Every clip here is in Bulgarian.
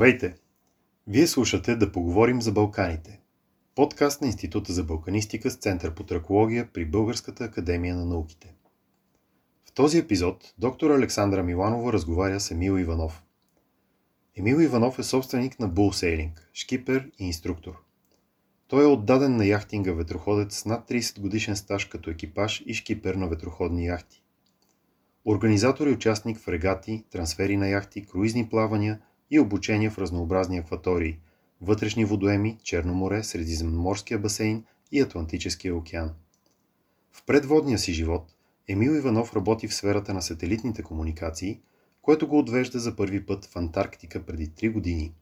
Здравейте! Вие слушате Да поговорим за Балканите. Подкаст на Института за балканистика с Център по тракология при Българската академия на науките. В този епизод доктор Александра Миланова разговаря с Емил Иванов. Емил Иванов е собственик на Sailing, шкипер и инструктор. Той е отдаден на яхтинга ветроходец с над 30 годишен стаж като екипаж и шкипер на ветроходни яхти. Организатор и участник в регати, трансфери на яхти, круизни плавания – и обучение в разнообразни акватории – вътрешни водоеми, Черно море, Средиземноморския басейн и Атлантическия океан. В предводния си живот Емил Иванов работи в сферата на сателитните комуникации, което го отвежда за първи път в Антарктика преди 3 години.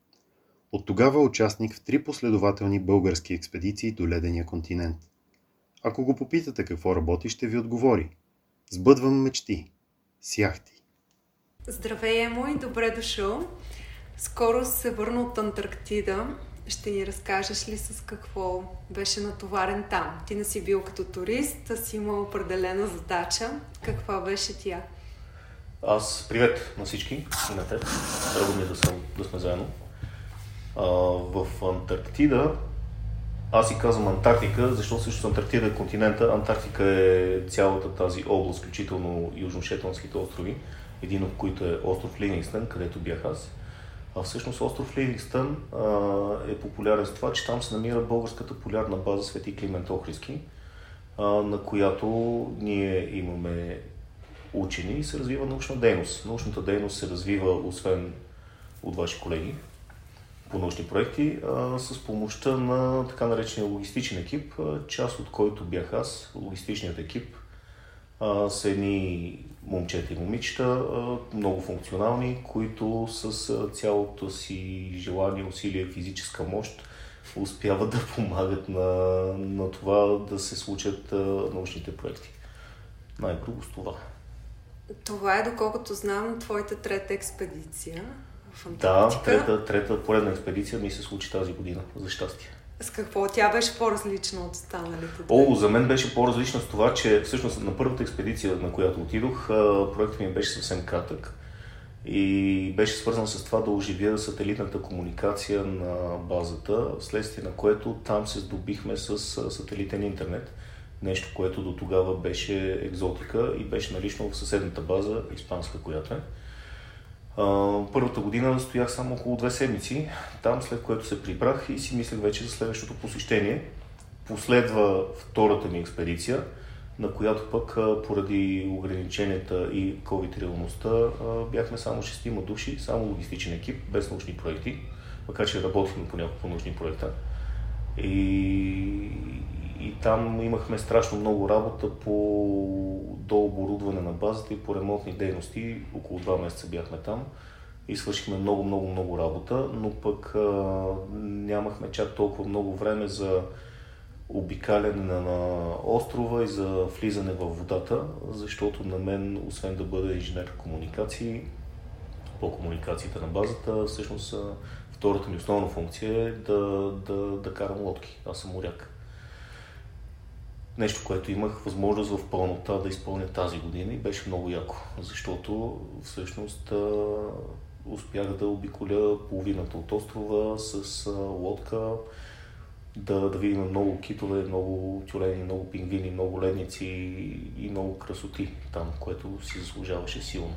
От тогава е участник в три последователни български експедиции до ледения континент. Ако го попитате какво работи, ще ви отговори. Сбъдвам мечти. С яхти. Здравей, Емо и добре дошъл. Скоро се върна от Антарктида. Ще ни разкажеш ли с какво беше натоварен там? Ти не си бил като турист, а си имал определена задача. Каква беше тя? Аз привет на всички и на теб. Драго ми е да, съм, да сме заедно. А, в Антарктида, аз си казвам Антарктика, защото също Антарктида е континента. Антарктика е цялата тази област, включително Южно-Шетландските острови, един от които е остров Ливингстън, където бях аз. А всъщност остров Ливингстън е популярен с това, че там се намира българската полярна база Свети Климент Охриски, а, на която ние имаме учени и се развива научна дейност. Научната дейност се развива, освен от ваши колеги, по научни проекти, а, с помощта на така наречения логистичен екип, част от който бях аз, логистичният екип, а, са едни момчета и момичета, много функционални, които с цялото си желание, усилие, физическа мощ успяват да помагат на, на това да се случат научните проекти. Най-грубо с това. Това е, доколкото знам, твоята трета експедиция в. Да, трета, трета поредна експедиция ми се случи тази година, за щастие. С какво? Тя беше по-различна от останалите? О, за мен беше по-различна с това, че всъщност на първата експедиция, на която отидох, проектът ми беше съвсем кратък и беше свързан с това да оживя сателитната комуникация на базата, вследствие на което там се здобихме с сателитен интернет. Нещо, което до тогава беше екзотика и беше налично в съседната база, испанска, която е първата година стоях само около две седмици там, след което се прибрах и си мислех вече за следващото посещение. Последва втората ми експедиция, на която пък поради ограниченията и COVID реалността бяхме само шестима души, само логистичен екип, без научни проекти, макар че работихме по няколко научни проекта. И, и там имахме страшно много работа по дооборудване на базата и по ремонтни дейности. Около два месеца бяхме там и свършихме много, много, много работа, но пък а, нямахме чак толкова много време за обикаляне на, острова и за влизане в водата, защото на мен, освен да бъда инженер комуникации, по комуникациите на базата, всъщност втората ми основна функция е да, да, да карам лодки. Аз съм моряк нещо, което имах възможност в пълнота да изпълня тази година и беше много яко, защото всъщност успях да обиколя половината от острова с лодка, да, да видим много китове, много тюлени, много пингвини, много ледници и много красоти там, което си заслужаваше силно.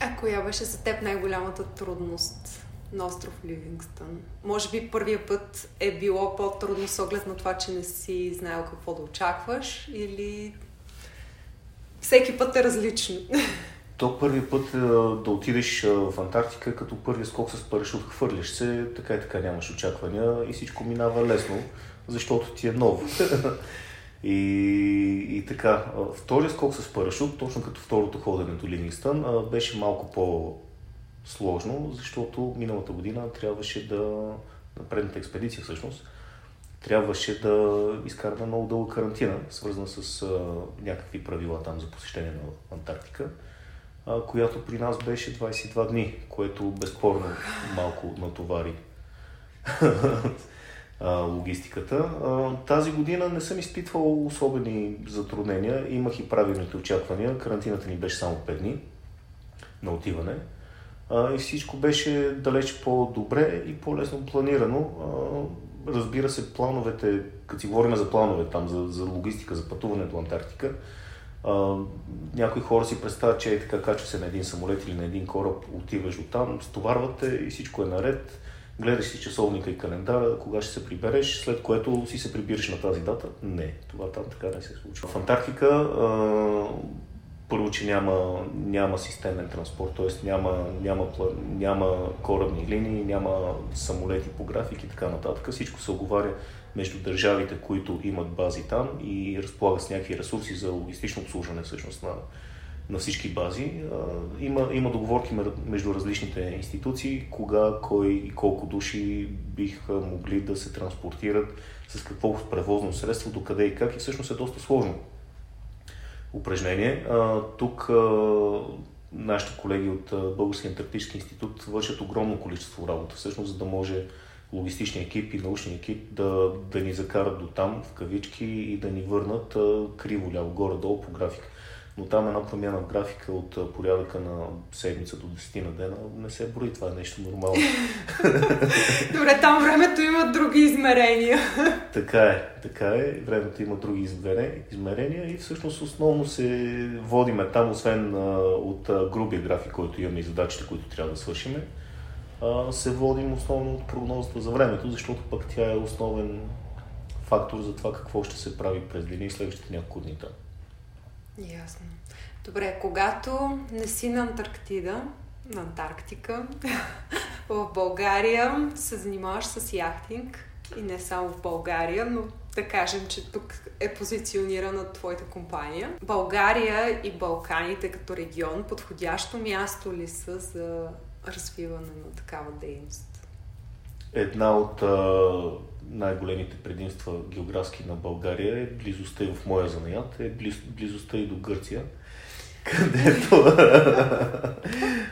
А коя беше за теб най-голямата трудност на остров Ливингстън. Може би първия път е било по-трудно с оглед на това, че не си знаел какво да очакваш или всеки път е различно. То първи път е, да отидеш е, в Антарктика, като първи скок с парашут, хвърляш се, така и така нямаш очаквания и всичко минава лесно, защото ти е ново. и, и така, втория скок с парашут, точно като второто ходене до Ливингстън, беше малко по сложно, защото миналата година трябваше да, на предната експедиция всъщност, трябваше да изкараме много дълга карантина, свързана с а, някакви правила там за посещение на Антарктика, а, която при нас беше 22 дни, което безспорно малко натовари логистиката. Тази година не съм изпитвал особени затруднения. Имах и правилните очаквания. Карантината ни беше само 5 дни на отиване и всичко беше далеч по-добре и по-лесно планирано. Разбира се, плановете, като си говорим за планове там, за, за логистика, за пътуване до Антарктика, някои хора си представят, че е така качва се на един самолет или на един кораб, отиваш до там, стоварвате и всичко е наред, гледаш си часовника и календара, кога ще се прибереш, след което си се прибираш на тази дата. Не, това там така не се случва. В Антарктика първо, че няма, няма системен транспорт, т.е. Няма, няма, няма корабни линии, няма самолети по график и така нататък. Всичко се оговаря между държавите, които имат бази там и разполагат с някакви ресурси за логистично обслужване всъщност на, на всички бази. Има, има договорки между различните институции, кога, кой и колко души биха могли да се транспортират, с какво превозно средство, до къде и как и всъщност е доста сложно упражнение. Тук нашите колеги от Българския антарктически институт вършат огромно количество работа, всъщност, за да може логистичния екип и научния екип да, да ни закарат до там в кавички и да ни върнат криво ляво, горе-долу по график. Но там една промяна в графика от порядъка на седмица до 10 на дена не се брои. Това е нещо нормално. Добре, там времето има други измерения. така е, така е. Времето има други измерения и всъщност основно се водиме там, освен от грубия график, който имаме и задачите, които трябва да свършиме се водим основно от прогнозата за времето, защото пък тя е основен фактор за това какво ще се прави през деня и следващите няколко дни там. Ясно. Добре, когато не си на Антарктида, на Антарктика, в България се занимаваш с яхтинг и не само в България, но да кажем, че тук е позиционирана твоята компания. България и Балканите като регион подходящо място ли са за развиване на такава дейност? Една от най-големите предимства географски на България е близостта и в моя занаят, е близ, близостта и до Гърция, където,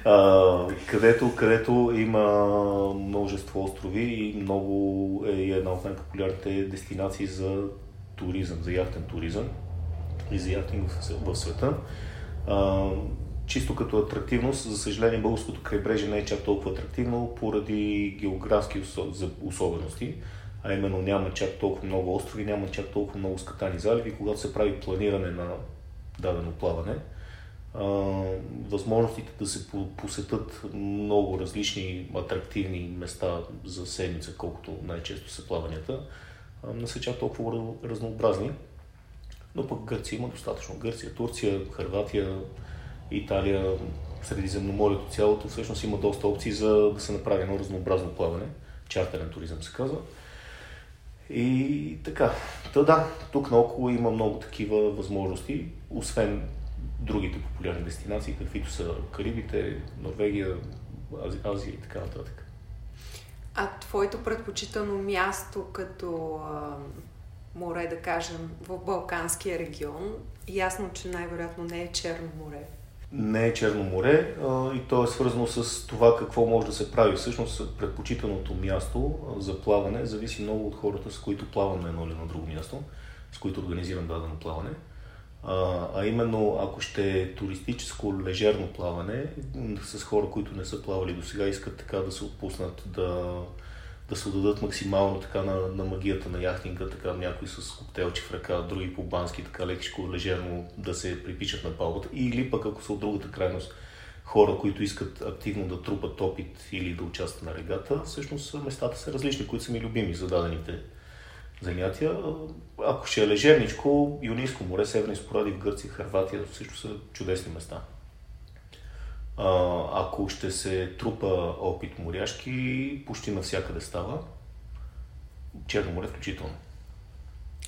а, където, където има множество острови и много е една от най-популярните дестинации за туризъм, за яхтен туризъм и за яхтинг в, в света. А, чисто като атрактивност, за съжаление българското крайбрежие не е чак толкова атрактивно поради географски особености, а именно няма чак толкова много острови, няма чак толкова много скатани заливи, когато се прави планиране на дадено плаване. възможностите да се посетат много различни атрактивни места за седмица, колкото най-често са плаванията, не са чак толкова разнообразни. Но пък Гърция има достатъчно. Гърция, Турция, Харватия, Италия, Средиземноморието цялото, всъщност има доста опции за да се направи едно разнообразно плаване. Чартерен туризъм се казва. И така. Та да, тук наоколо има много такива възможности, освен другите популярни дестинации, каквито са Карибите, Норвегия, Азия и така нататък. А твоето предпочитано място като а, море, да кажем, в Балканския регион, ясно, че най-вероятно не е Черно море не е Черно море а, и то е свързано с това какво може да се прави. Всъщност предпочитаното място за плаване зависи много от хората, с които плавам на едно или на друго място, с които организирам дадено плаване. А, а именно, ако ще е туристическо лежерно плаване, с хора, които не са плавали до сега, искат така да се отпуснат, да, да се отдадат максимално така на, на магията на яхтинга, така някои с коктейлчи в ръка, други по-бански, така лекичко, лежерно да се припичат на палбата. Или пък ако са от другата крайност, хора, които искат активно да трупат опит или да участват на регата, всъщност местата са различни, които са ми любими за дадените занятия. Ако ще е лежерничко, Юнийско море, Северни споради в Гърция, Харватия също са чудесни места ако ще се трупа опит моряшки, почти навсякъде става. Черно море включително.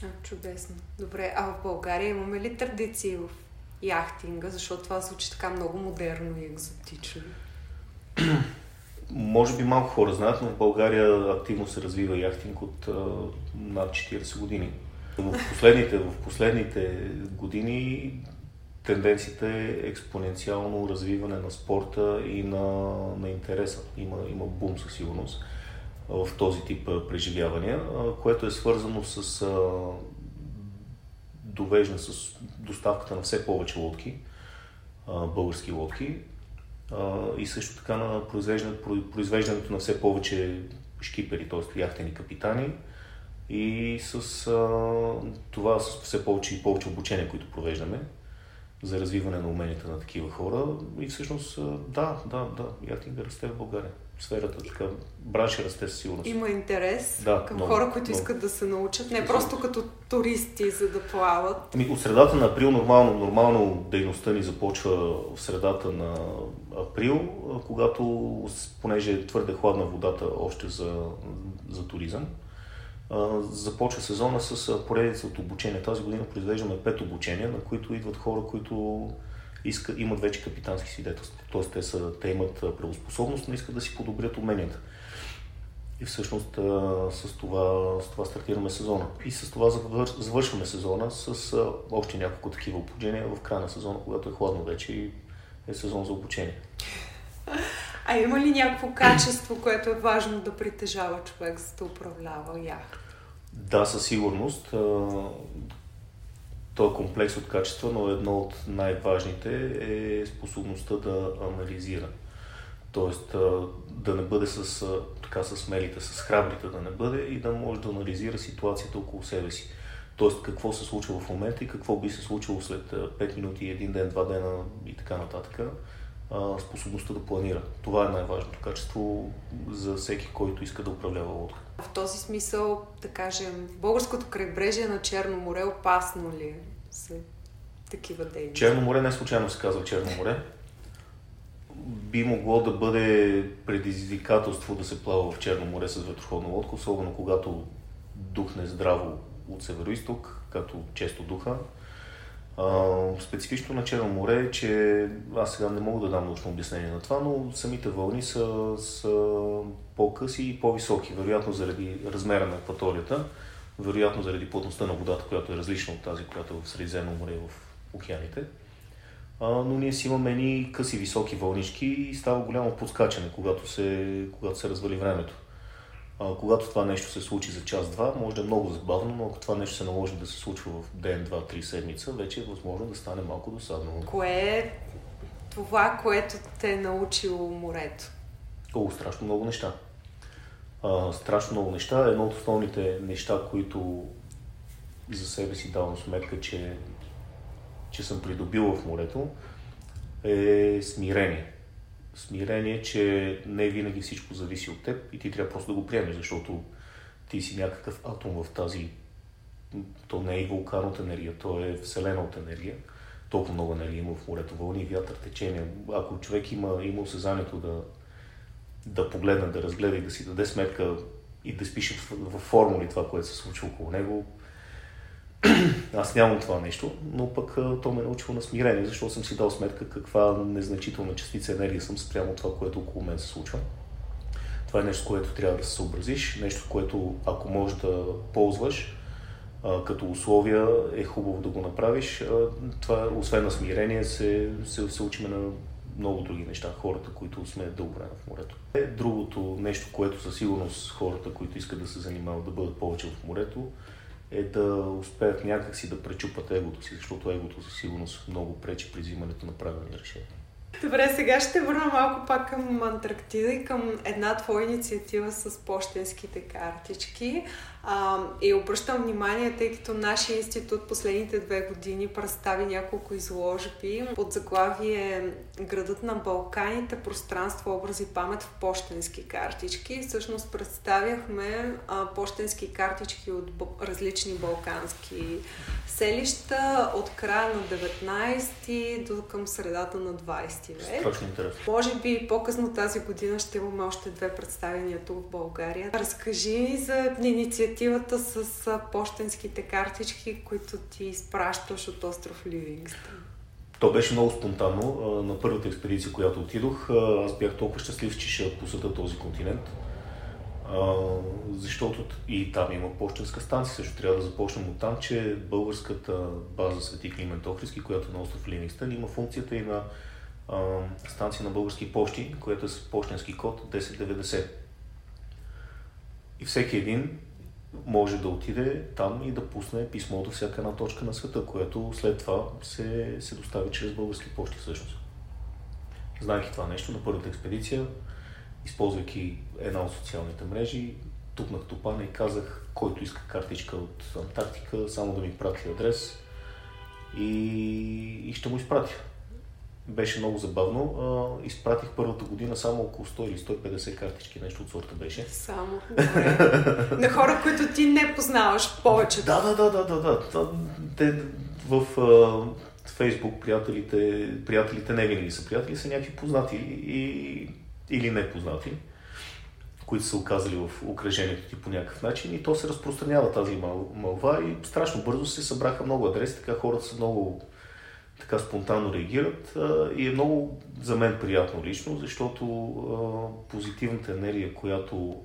А, чудесно. Добре, а в България имаме ли традиции в яхтинга, защото това звучи така много модерно и екзотично? Може би малко хора знаят, но в България активно се развива яхтинг от а, над 40 години. В последните, в последните години тенденцията е експоненциално развиване на спорта и на, на интереса. Има, има бум със сигурност в този тип преживявания, което е свързано с довеждане с доставката на все повече лодки, български лодки. и също така на произвеждането, на все повече шкипери, т.е. яхтени капитани и с това с все повече и повече обучение, които провеждаме за развиване на уменията на такива хора. И всъщност, да, да, да, яхтинга расте в България. Сферата, така, бранша расте със сигурност. Има интерес да, към много, хора, които много. искат да се научат, не просто като туристи, за да плават. Ами, от средата на април нормално, нормално дейността ни започва в средата на април, когато, понеже е твърде хладна водата още за, за туризъм, започва сезона с поредица от обучения. Тази година произвеждаме пет обучения, на които идват хора, които искат, имат вече капитански свидетелства. Тоест те, са, те имат правоспособност, но искат да си подобрят уменията. И всъщност с това, с това стартираме сезона. И с това завършваме сезона с още няколко такива обучения в края на сезона, когато е хладно вече и е сезон за обучение. А има ли някакво качество, което е важно да притежава човек, за да управлява яхта? Да, със сигурност. Той е комплекс от качества, но едно от най-важните е способността да анализира. Тоест да не бъде с, така, с смелите, с храбрите да не бъде и да може да анализира ситуацията около себе си. Тоест какво се случва в момента и какво би се случило след 5 минути, един ден, два дена и така нататък способността да планира. Това е най-важното качество за всеки, който иска да управлява лодка. В този смисъл, да кажем, българското крайбрежие на Черно море опасно ли са такива дейности? Черно море не случайно се казва Черно море. Би могло да бъде предизвикателство да се плава в Черно море с ветроходна лодка, особено когато духне здраво от северо-исток, както често духа специфично на Черно море е, че аз сега не мога да дам научно обяснение на това, но самите вълни са, са по-къси и по-високи, вероятно заради размера на акваторията, вероятно заради плътността на водата, която е различна от тази, която е в Средиземно море в океаните. А, но ние си имаме ни къси високи вълнички и става голямо подскачане, когато се, когато се развали времето. А, когато това нещо се случи за час-два, може да е много забавно, но ако това нещо се наложи да се случва в ден, два, три седмица, вече е възможно да стане малко досадно. Кое е това, което те е научило морето? О, страшно много неща. А, страшно много неща. Едно от основните неща, които за себе си давам сметка, че, че съм придобил в морето, е смирение смирение, че не винаги всичко зависи от теб и ти трябва просто да го приемеш, защото ти си някакъв атом в тази... То не е и вулкан от енергия, то е вселена от енергия. Толкова много енергия има в морето, вълни, вятър, течение. Ако човек има, има осезанието да, да погледне, да разгледа и да си даде сметка и да спише в, в формули това, което се случва около него, аз нямам това нещо, но пък то ме е научило на смирение, защото съм си дал сметка каква незначителна частица енергия съм спрямо това, което около мен се случва. Това е нещо, което трябва да се съобразиш, нещо, което ако можеш да ползваш а, като условия, е хубаво да го направиш. А, това, освен на смирение, се, се, се учиме на много други неща, хората, които сме дълго време в морето. Е, другото нещо, което със сигурност хората, които искат да се занимават да бъдат повече в морето, е да успеят някакси да пречупат егото си, защото егото със сигурност много пречи при взимането на правилни решения. Добре, сега ще върна малко пак към Антарктида и към една твоя инициатива с почтенските картички. А, и обръщам внимание, тъй като нашия институт последните две години представи няколко изложби под заглавие Градът на Балканите, пространство, образи, памет в почтенски картички. Всъщност представяхме а, почтенски картички от различни балкански селища от края на 19 до към средата на 20 век. Точно интересно. Може би по-късно тази година ще имаме още две представения тук в България. Разкажи за инициативата с почтенските картички, които ти изпращаш от остров Ливингстън. То беше много спонтанно. На първата експедиция, която отидох, аз бях толкова щастлив, че ще посета този континент защото и там има почтенска станция. Също трябва да започнем от там, че българската база Свети Климент Охриски, която е на остров Ливингстън, има функцията и на станция на български почти, която е с почтенски код 1090. И всеки един може да отиде там и да пусне писмо до всяка една точка на света, което след това се, се достави чрез български почти всъщност. Знайки това нещо на първата експедиция, използвайки една от социалните мрежи, тупнах топана и казах, който иска картичка от Антарктика, само да ми прати адрес и, и ще му изпратя. Беше много забавно. А, изпратих първата година само около 100 или 150 картички, нещо от сорта беше. Само. На хора, които ти не познаваш повече. Да, да, да, да, да. да. Те в Фейсбук приятелите, приятелите не винаги са приятели, са някакви познати и, или непознати, които са оказали в окръжението ти по някакъв начин и то се разпространява тази мал, малва и страшно бързо се събраха много адреси, така хората са много така спонтанно реагират и е много за мен приятно лично, защото позитивната енергия, която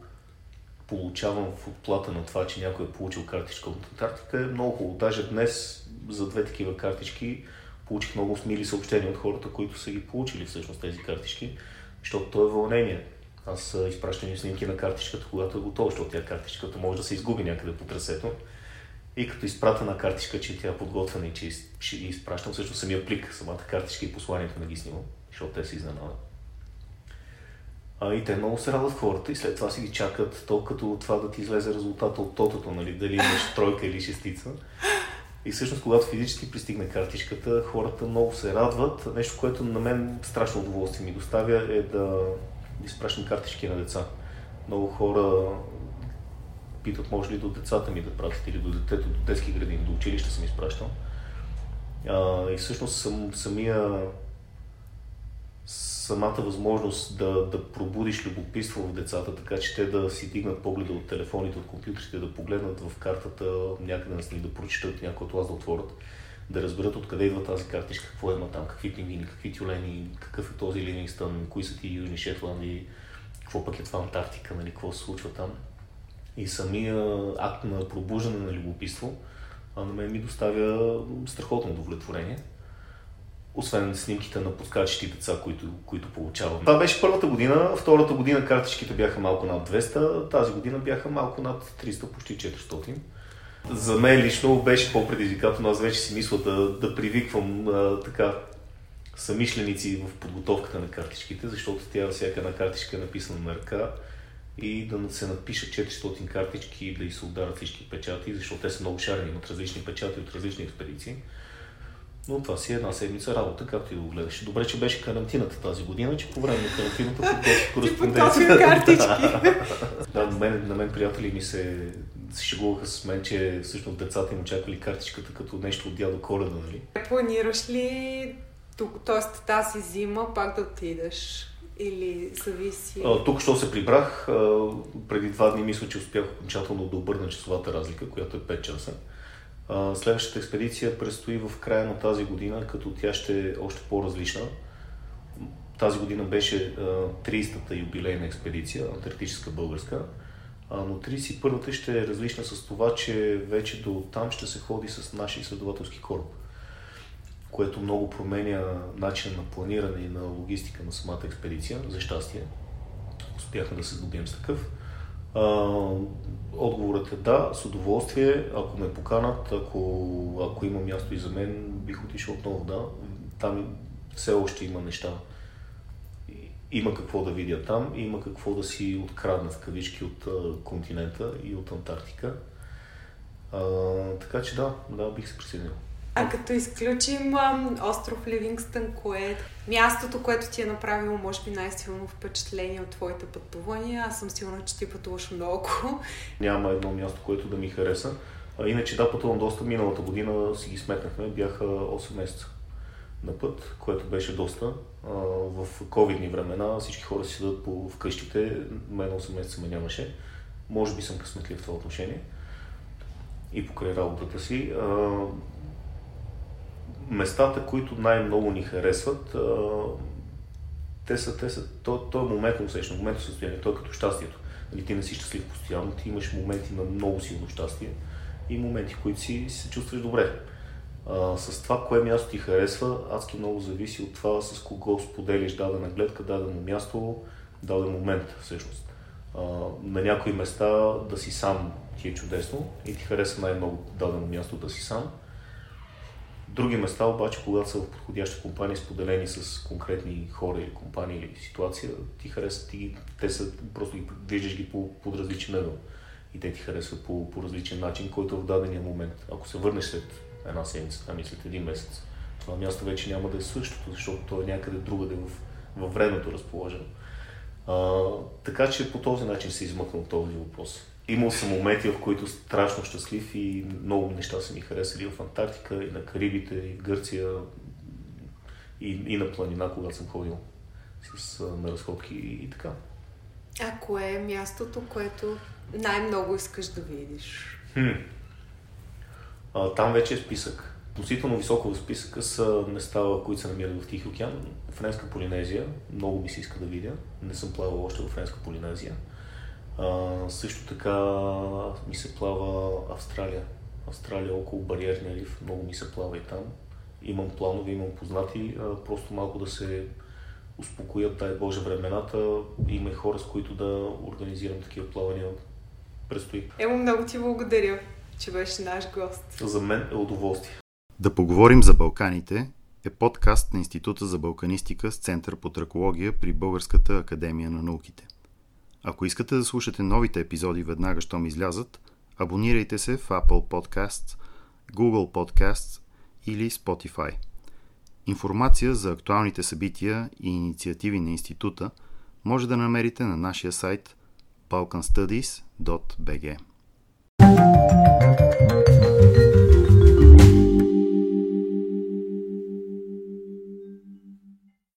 получавам в отплата на това, че някой е получил картичка от Антарктика е много хубаво. Даже днес за две такива картички получих много смили съобщения от хората, които са ги получили всъщност тези картички, защото то е вълнение. Аз изпращам снимки на картичката, когато е готова, защото тя картичката може да се изгуби някъде по трасето. И като изпратя на картичка, че тя е подготвена и че ще изпращам също самия плик, самата картичка и посланието не ги снимам, защото те се изненадат. А, и те много се радват хората и след това си ги чакат, то като това да ти излезе резултата от тотото, нали, дали имаш тройка или шестица. И всъщност, когато физически пристигне картичката, хората много се радват. Нещо, което на мен страшно удоволствие ми доставя е да изпращам картички на деца. Много хора питат, може ли до децата ми да пратят или до детето, до детски градини, до училище съм изпращал. А, и всъщност съм, самия самата възможност да, да пробудиш любопитство в децата, така че те да си дигнат погледа от телефоните, от компютрите, да погледнат в картата някъде на да прочитат някой от вас да отворят, да разберат откъде идва тази картичка, какво има там, какви пингвини, какви тюлени, какъв е този Ливингстън, кои са ти Южни Шетланди, какво пък е това Антарктика, нали, какво се случва там. И самия акт на пробуждане на любопитство на мен ми доставя страхотно удовлетворение. Освен снимките на подскачащи деца, които, които получавам. Това беше първата година, втората година картичките бяха малко над 200, тази година бяха малко над 300, почти 400. За мен лично беше по-предизвикателно, аз вече си мисля да, да привиквам а, така самишленици в подготовката на картичките, защото тя всяка една картичка е написана на ръка и да се напишат 400 картички и да се ударят всички печати, защото те са много шарени, имат различни печати от различни експедиции. Но това си е една седмица работа, както и го гледаш. Добре, че беше карантината тази година, че по време на карантината подготвих кореспонденция. картички. да, на мен, на мен приятели ми се, шегуваха с мен, че всъщност децата им очаквали картичката като нещо от дядо Коледа, нали? Планираш ли т.е. тази зима пак да отидеш? Или зависи? А, тук що се прибрах, а, преди два дни мисля, че успях окончателно да обърна часовата разлика, която е 5 часа. Следващата експедиция предстои в края на тази година, като тя ще е още по-различна. Тази година беше 30-та юбилейна експедиция, антарктическа българска, но 31-та ще е различна с това, че вече до там ще се ходи с нашия изследователски кораб, което много променя начин на планиране и на логистика на самата експедиция, за щастие. Успяхме да се добием с такъв. Отговорът е да, с удоволствие. Ако ме поканат, ако, ако има място и за мен, бих отишъл отново, да. Там все още има неща. Има какво да видя там, има какво да си открадна в кавички от континента и от Антарктика. А, така че да, да, бих се присъединил. А като изключим а, остров Ливингстън, кое е мястото, което ти е направило, може би, най-силно впечатление от твоите пътувания? Аз съм сигурна, че ти пътуваш много. Няма едно място, което да ми хареса. А, иначе да, пътувам доста. Миналата година си ги сметнахме, бяха 8 месеца на път, което беше доста. А, в ковидни времена всички хора си седат по вкъщите, мен 8 месеца ме нямаше. Може би съм късметлив в това отношение и покрай работата си. А, местата, които най-много ни харесват, те са, те са, то, то е моментно усещане, моментно състояние, то е като щастието. Нали, ти не си щастлив постоянно, ти имаш моменти на много силно щастие и моменти, в които си, се чувстваш добре. А, с това, кое място ти харесва, адски много зависи от това с кого споделиш дадена гледка, дадено място, даден момент всъщност. А, на някои места да си сам ти е чудесно и ти харесва най-много дадено място да си сам Други места обаче, когато са в подходящи компании, споделени с конкретни хора или компании или ситуация, ти харесват, ти, те са, просто ги виждаш ги по, под различен ъгъл и те ти харесват по, по различен начин, който е в дадения момент. Ако се върнеш след една седмица, ами след един месец, това място вече няма да е същото, защото то е някъде другаде в, във времето разположено. А, така че по този начин се измъкна от този въпрос. Имал съм моменти, в които страшно щастлив и много неща са ми харесали в Антарктика, и на Карибите, и в Гърция, и, и на планина, когато съм ходил с, на разходки и, и така. А кое е мястото, което най-много искаш да видиш? Хм. А, там вече е списък. Относително високо в списъка са места, които се намират в Тихи океан. Френска Полинезия, много ми се иска да видя. Не съм плавал още в Френска Полинезия. А, също така ми се плава Австралия. Австралия около бариерния риф, много ми се плава и там. Имам планове, имам познати, а, просто малко да се успокоят, дай Боже, времената. Има и хора, с които да организирам такива плавания. Предстои. Емо, много ти благодаря, че беше наш гост. За мен е удоволствие. Да поговорим за Балканите е подкаст на Института за балканистика с Център по тракология при Българската академия на науките. Ако искате да слушате новите епизоди веднага, щом излязат, абонирайте се в Apple Podcasts, Google Podcasts или Spotify. Информация за актуалните събития и инициативи на института може да намерите на нашия сайт balkanstudies.bg. thank you